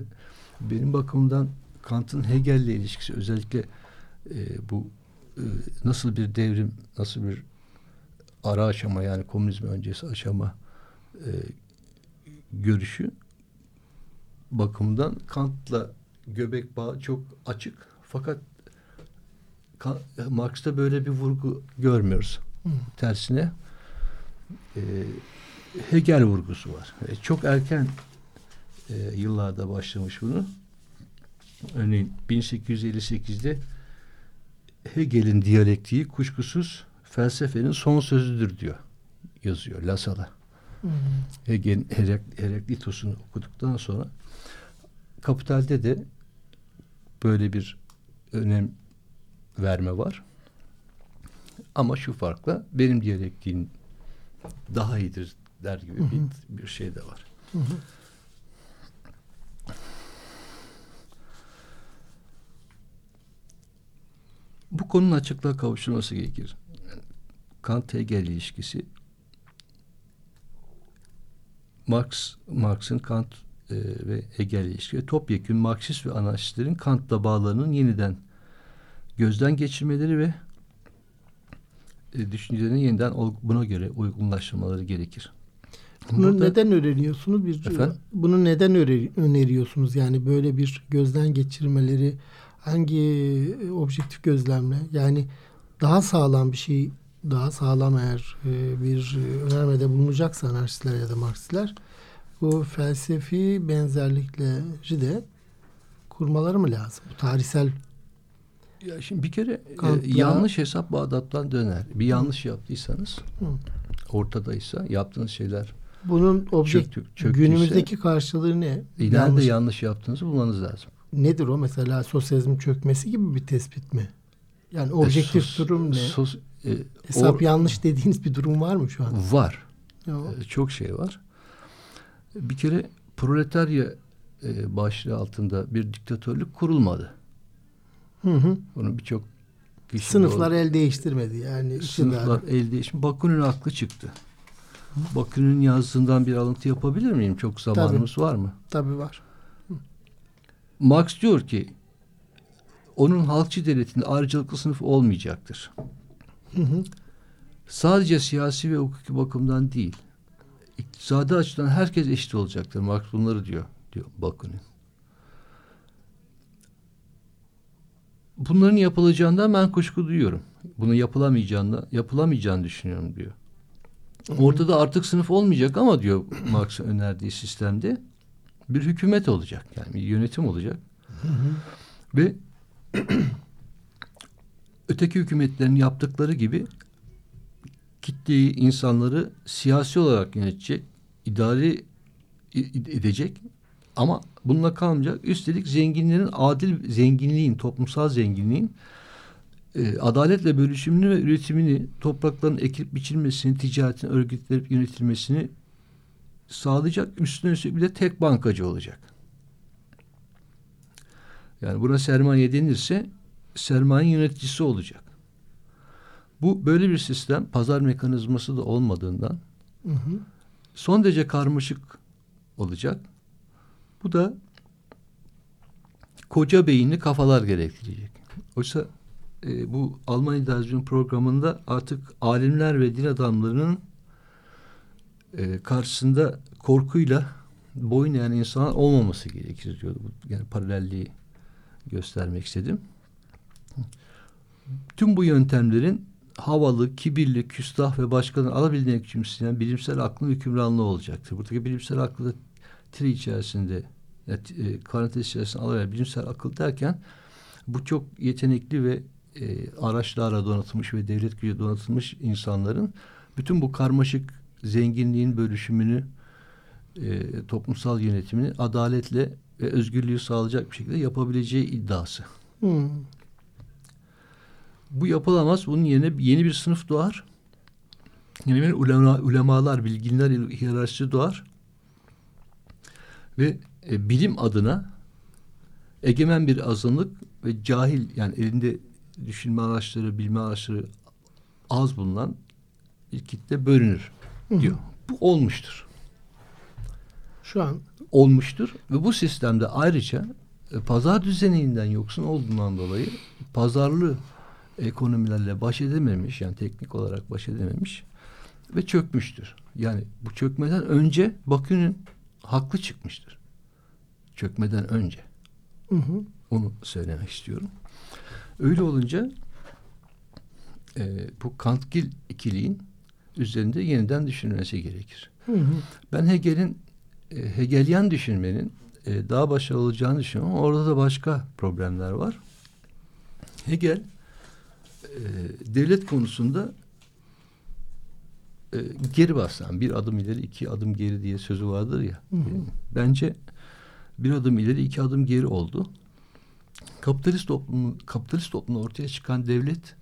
benim bakımdan Kant'ın Hegel'le ilişkisi özellikle e, bu e, nasıl bir devrim, nasıl bir ara aşama yani komünizm öncesi aşama e, görüşü bakımından Kant'la göbek bağı çok açık. Fakat Marx'ta böyle bir vurgu görmüyoruz. Hı. Tersine e, Hegel vurgusu var. E, çok erken e, yıllarda başlamış bunu. Örneğin 1858'de Hegel'in diyalektiği kuşkusuz felsefenin son sözüdür diyor. Yazıyor Lassalle. Hegel'in Heraklitos'unu okuduktan sonra Kapital'de de böyle bir önem verme var. Ama şu farkla benim diyalektiğim daha iyidir der gibi bir, bir şey de var. Hı hı. Bu konunun açıklığa kavuşturması gerekir. Kant-Hegel ilişkisi Marx, Marx'ın Kant e, ve Hegel ilişkisi topyekun Marksist ve anarşistlerin Kant'la bağlarının yeniden gözden geçirmeleri ve e, düşüncelerini yeniden buna göre uygunlaştırmaları gerekir. Bunu Burada, neden öğreniyorsunuz? Bir, efendim? Bunu neden öneriyorsunuz? Yani böyle bir gözden geçirmeleri hangi e, objektif gözlemle? Yani daha sağlam bir şey, daha sağlam eğer e, bir önermede bulunacaksa anarşistler ya da Marksistler bu felsefi benzerlikleri de kurmaları mı lazım? Bu tarihsel ya şimdi bir kere e, yanlış hesap Bağdat'tan döner. Bir yanlış yaptıysanız Hı. ortadaysa yaptığınız şeyler bunun objektif günümüzdeki karşılığı ne? E, nerede yanlış yaptığınızı bulmanız lazım. Nedir o mesela sosyalizmin çökmesi gibi bir tespit mi? Yani objektif e, sos, durum ne? Sos, e, Hesap or, yanlış dediğiniz bir durum var mı şu an? Var. E, çok şey var. Bir kere proletarya e, başlığı altında bir diktatörlük kurulmadı. Hı hı. Bunu birçok Sınıflar el değiştirmedi yani. Sınıflar el değiştirmedi. Bakü'nün aklı çıktı. Bakü'nün yazdığından bir alıntı yapabilir miyim? Çok zamanımız Tabii. var mı? Tabii var. Marx diyor ki onun halkçı devletinde ayrıcalıklı sınıf olmayacaktır. Hı hı. Sadece siyasi ve hukuki bakımdan değil. İktisadi açıdan herkes eşit olacaktır. Marx bunları diyor. diyor Bakü'nün. Bunların yapılacağından ben kuşku duyuyorum. Bunu yapılamayacağını, yapılamayacağını düşünüyorum diyor. Ortada artık sınıf olmayacak ama diyor Marx'ın önerdiği sistemde bir hükümet olacak. Yani bir yönetim olacak. Hı hı. Ve öteki hükümetlerin yaptıkları gibi kitleyi, insanları siyasi olarak yönetecek, idari edecek ama bununla kalmayacak. Üstelik zenginlerin adil zenginliğin, toplumsal zenginliğin e, adaletle bölüşümünü ve üretimini, toprakların ekilip biçilmesini, ticaretin örgütlenip yönetilmesini sağlayacak. Üstüne üstlük bir de tek bankacı olacak. Yani buna sermaye denirse sermaye yöneticisi olacak. Bu böyle bir sistem pazar mekanizması da olmadığından hı hı. son derece karmaşık olacak. Bu da koca beyinli kafalar gerektirecek. Oysa e, bu Alman İdealizm programında artık alimler ve din adamlarının e, karşısında korkuyla boyun eğen insan olmaması gerekir diyordu. Yani paralelliği göstermek istedim. Tüm bu yöntemlerin havalı, kibirli, küstah ve başkalarını alabildiğine küçümseyen bilimsel aklın hükümranlığı olacaktır. Buradaki bilimsel aklı da tri içerisinde yani, e, parantez içerisinde alabilen bilimsel akıl derken bu çok yetenekli ve e, araçlarla donatılmış ve devlet gücü donatılmış insanların bütün bu karmaşık zenginliğin bölüşümünü e, toplumsal yönetimini adaletle ve özgürlüğü sağlayacak bir şekilde yapabileceği iddiası. Hmm. Bu yapılamaz. Bunun yerine yeni bir sınıf doğar. Yeni bir ulema, ulemalar, bilginler hiyerarşisi doğar. Ve e, bilim adına egemen bir azınlık ve cahil yani elinde düşünme araçları, bilme araçları az bulunan bir kitle bölünür diyor. Hı hı. Bu olmuştur. Şu an olmuştur ve bu sistemde ayrıca e, pazar düzeninden yoksun olduğundan dolayı pazarlı ekonomilerle baş edememiş yani teknik olarak baş edememiş ve çökmüştür. Yani bu çökmeden önce Bakü'nün haklı çıkmıştır. Çökmeden önce. Hı hı. Onu söylemek istiyorum. Öyle olunca e, bu Kantgil ikiliğin üzerinde yeniden düşünülmesi gerekir. Hı hı. Ben Hegel'in e, Hegelian düşünmenin e, daha başarılı olacağını düşünüyorum ama orada da başka problemler var. Hegel e, devlet konusunda e, geri basan bir adım ileri iki adım geri diye sözü vardır ya. Hı hı. bence bir adım ileri iki adım geri oldu. Kapitalist toplumun kapitalist toplumda ortaya çıkan devlet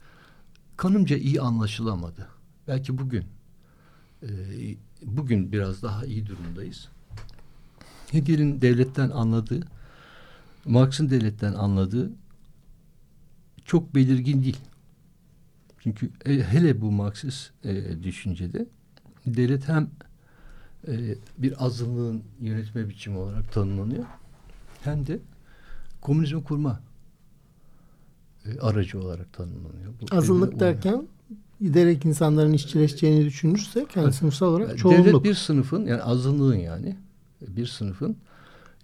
kanımca iyi anlaşılamadı. Belki bugün e, bugün biraz daha iyi durumdayız. Hegel'in devletten anladığı, Marx'ın devletten anladığı çok belirgin değil. Çünkü e, hele bu Marksist e, düşüncede devlet hem e, bir azınlığın yönetme biçimi olarak tanımlanıyor hem de komünizmi kurma e, aracı olarak tanımlanıyor. Bu Azınlık derken giderek insanların işçileşeceğini düşünürse kendi sınıfsal olarak Yani çoğunluk. Devlet bir sınıfın yani azınlığın yani bir sınıfın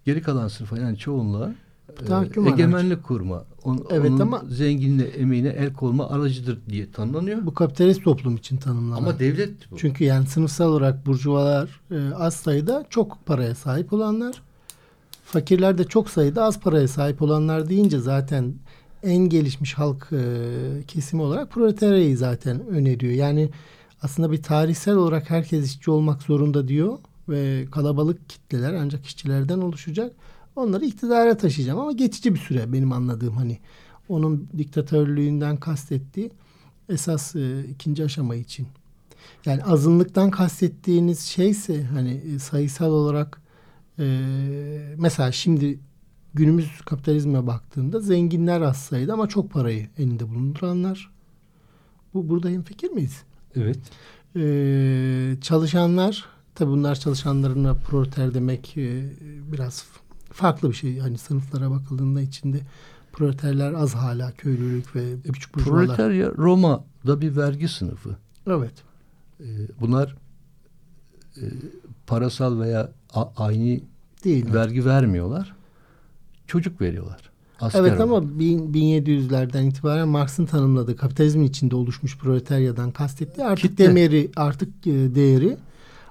geri kalan sınıfa yani çoğunluğa e, Tahakküm egemenlik aracı. kurma, on, Evet onun ama- zenginle emeğine el kolma aracıdır diye tanımlanıyor. Bu kapitalist toplum için tanımlanan. Ama devlet bu. Çünkü yani sınıfsal olarak burjuvalar e, az sayıda çok paraya sahip olanlar. Fakirler de çok sayıda az paraya sahip olanlar deyince zaten en gelişmiş halk e, kesimi olarak proletaryayı zaten öneriyor. Yani aslında bir tarihsel olarak herkes işçi olmak zorunda diyor ve kalabalık kitleler ancak işçilerden oluşacak. Onları iktidara taşıyacağım ama geçici bir süre benim anladığım hani onun diktatörlüğünden kastettiği esas e, ikinci aşama için. Yani azınlıktan kastettiğiniz şeyse hani e, sayısal olarak e, mesela şimdi günümüz kapitalizme baktığında zenginler az sayıda ama çok parayı elinde bulunduranlar. Bu burada hemfikir miyiz? Evet. Ee, çalışanlar tabi bunlar çalışanlarına proleter demek e, biraz farklı bir şey. Hani sınıflara bakıldığında içinde proleterler az hala köylülük ve küçük burjuvalar. Proletarya Roma'da bir vergi sınıfı. Evet. E, bunlar e, parasal veya a- aynı Değil. vergi vermiyorlar. Çocuk veriyorlar. Asker evet olarak. ama bin- 1700'lerden itibaren Marx'ın tanımladığı kapitalizmin içinde oluşmuş proletaryadan kastettiği artık Kitle. demeri artık e, değeri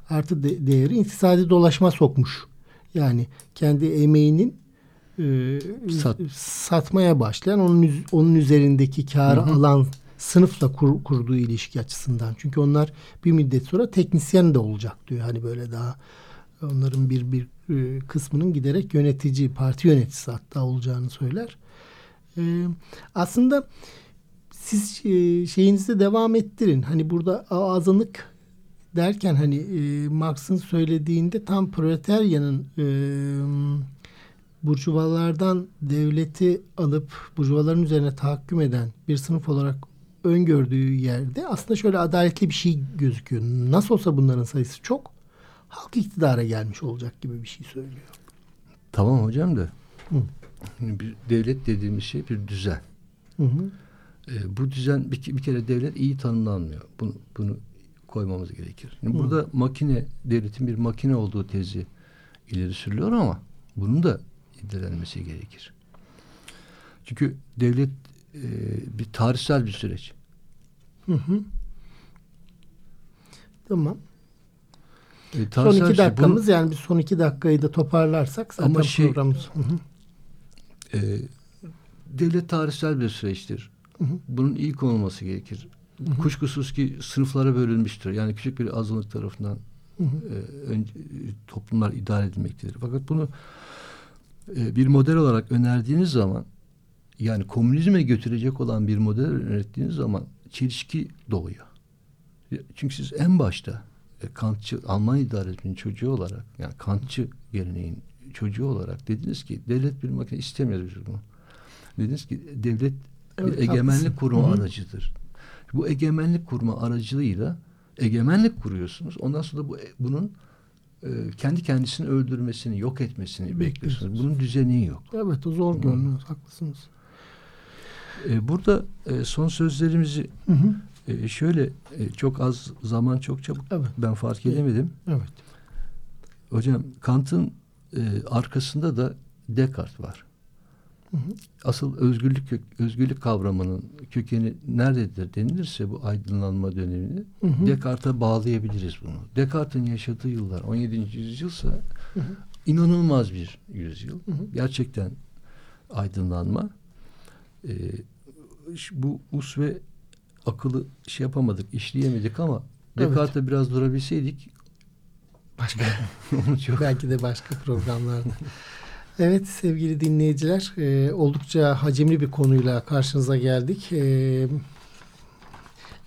artı de- değeri iktisadi dolaşma sokmuş. Yani kendi emeğinin e, Sat. satmaya başlayan onun onun üzerindeki karı Hı hı. alan sınıfla kur- kurduğu ilişki açısından. Çünkü onlar bir müddet sonra teknisyen de olacak diyor. Hani böyle daha onların bir bir e, kısmının giderek yönetici, parti yöneticisi hatta olacağını söyler. E, aslında siz e, şeyinizi devam ettirin. Hani burada azınlık derken hani e, Marx'ın söylediğinde tam proletaryanın e, burjuvalardan devleti alıp burjuvaların üzerine tahakküm eden bir sınıf olarak öngördüğü yerde aslında şöyle adaletli bir şey gözüküyor. Nasıl olsa bunların sayısı çok. Halk iktidara gelmiş olacak gibi bir şey söylüyor. Tamam hocam da Hı. bir devlet dediğimiz şey bir düzen. Hı hı. E, bu düzen bir, bir kere devlet iyi tanımlanmıyor. Bunu, bunu koymamız gerekir. Şimdi Hı. burada makine, devletin bir makine olduğu tezi ileri sürülüyor ama bunun da irdelenmesi gerekir. Çünkü devlet e, bir tarihsel bir süreç. Hı hı. Tamam. E, Son iki şey. dakikamız Bunu, yani bir son iki dakikayı da toparlarsak zaten Ama şey- programımız. E, devlet tarihsel bir süreçtir. Hı hı. Bunun iyi konulması gerekir. Hı hı. Kuşkusuz ki sınıflara bölünmüştür. Yani küçük bir azınlık tarafından Hı hı. e, önce, toplumlar idare edilmektedir. Fakat bunu e, bir model olarak önerdiğiniz zaman yani komünizme götürecek olan bir model önerdiğiniz zaman çelişki doğuyor. Çünkü siz en başta Kantçı Alman idaresinin çocuğu olarak yani Kantçı geleneğin çocuğu olarak dediniz ki devlet bir makine istemiyoruz bunu. Dediniz ki devlet Evet, bir egemenlik haklısın. kurma Hı hı. aracıdır. Bu egemenlik kurma aracılığıyla egemenlik kuruyorsunuz. Ondan sonra bu bunun e, kendi kendisini öldürmesini, yok etmesini bekliyorsunuz. Bunun düzeni yok. Evet o zor görünüyor. Haklısınız. E, burada e, son sözlerimizi Hı hı. E, şöyle e, çok az zaman çok çabuk Evet. ben fark edemedim. Evet. Hocam Kant'ın e, arkasında da Descartes var. Hı hı. Asıl özgürlük özgürlük kavramının kökeni nerededir denilirse bu aydınlanma dönemini. Descartes'e bağlayabiliriz bunu. Descartes'in yaşadığı yıllar 17. yüzyılsa Hı hı. inanılmaz bir yüzyıl. Hı hı. Gerçekten aydınlanma. Şu- bu us ve akıllı şey yapamadık, işleyemedik ama Evet. Descartes'e biraz durabilseydik Başka onu çok belki de başka programlarda. Evet sevgili dinleyiciler e, oldukça hacimli bir konuyla karşınıza geldik. E,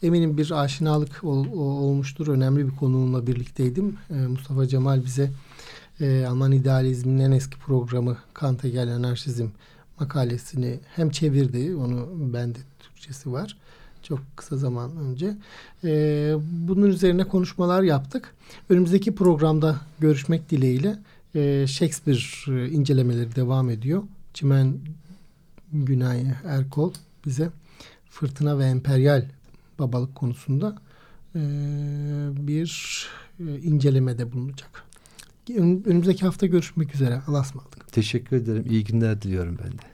eminim bir aşinalık ol, olmuştur. Önemli bir konuğumla birlikteydim. E, Mustafa Cemal bize e, Alman idealizmin en eski programı Kant'a gelen anarşizm makalesini hem çevirdi. Onu bende Türkçesi var. Çok kısa zaman önce. E, bunun üzerine konuşmalar yaptık. Önümüzdeki programda görüşmek dileğiyle e, Shakespeare e, incelemeleri devam ediyor. Çimen Günay Erkol bize Fırtına ve Emperyal babalık konusunda e, bir e, incelemede bulunacak. Önümüzdeki hafta görüşmek üzere. Allah'a ısmarladık. Teşekkür ederim. İyi günler diliyorum ben de.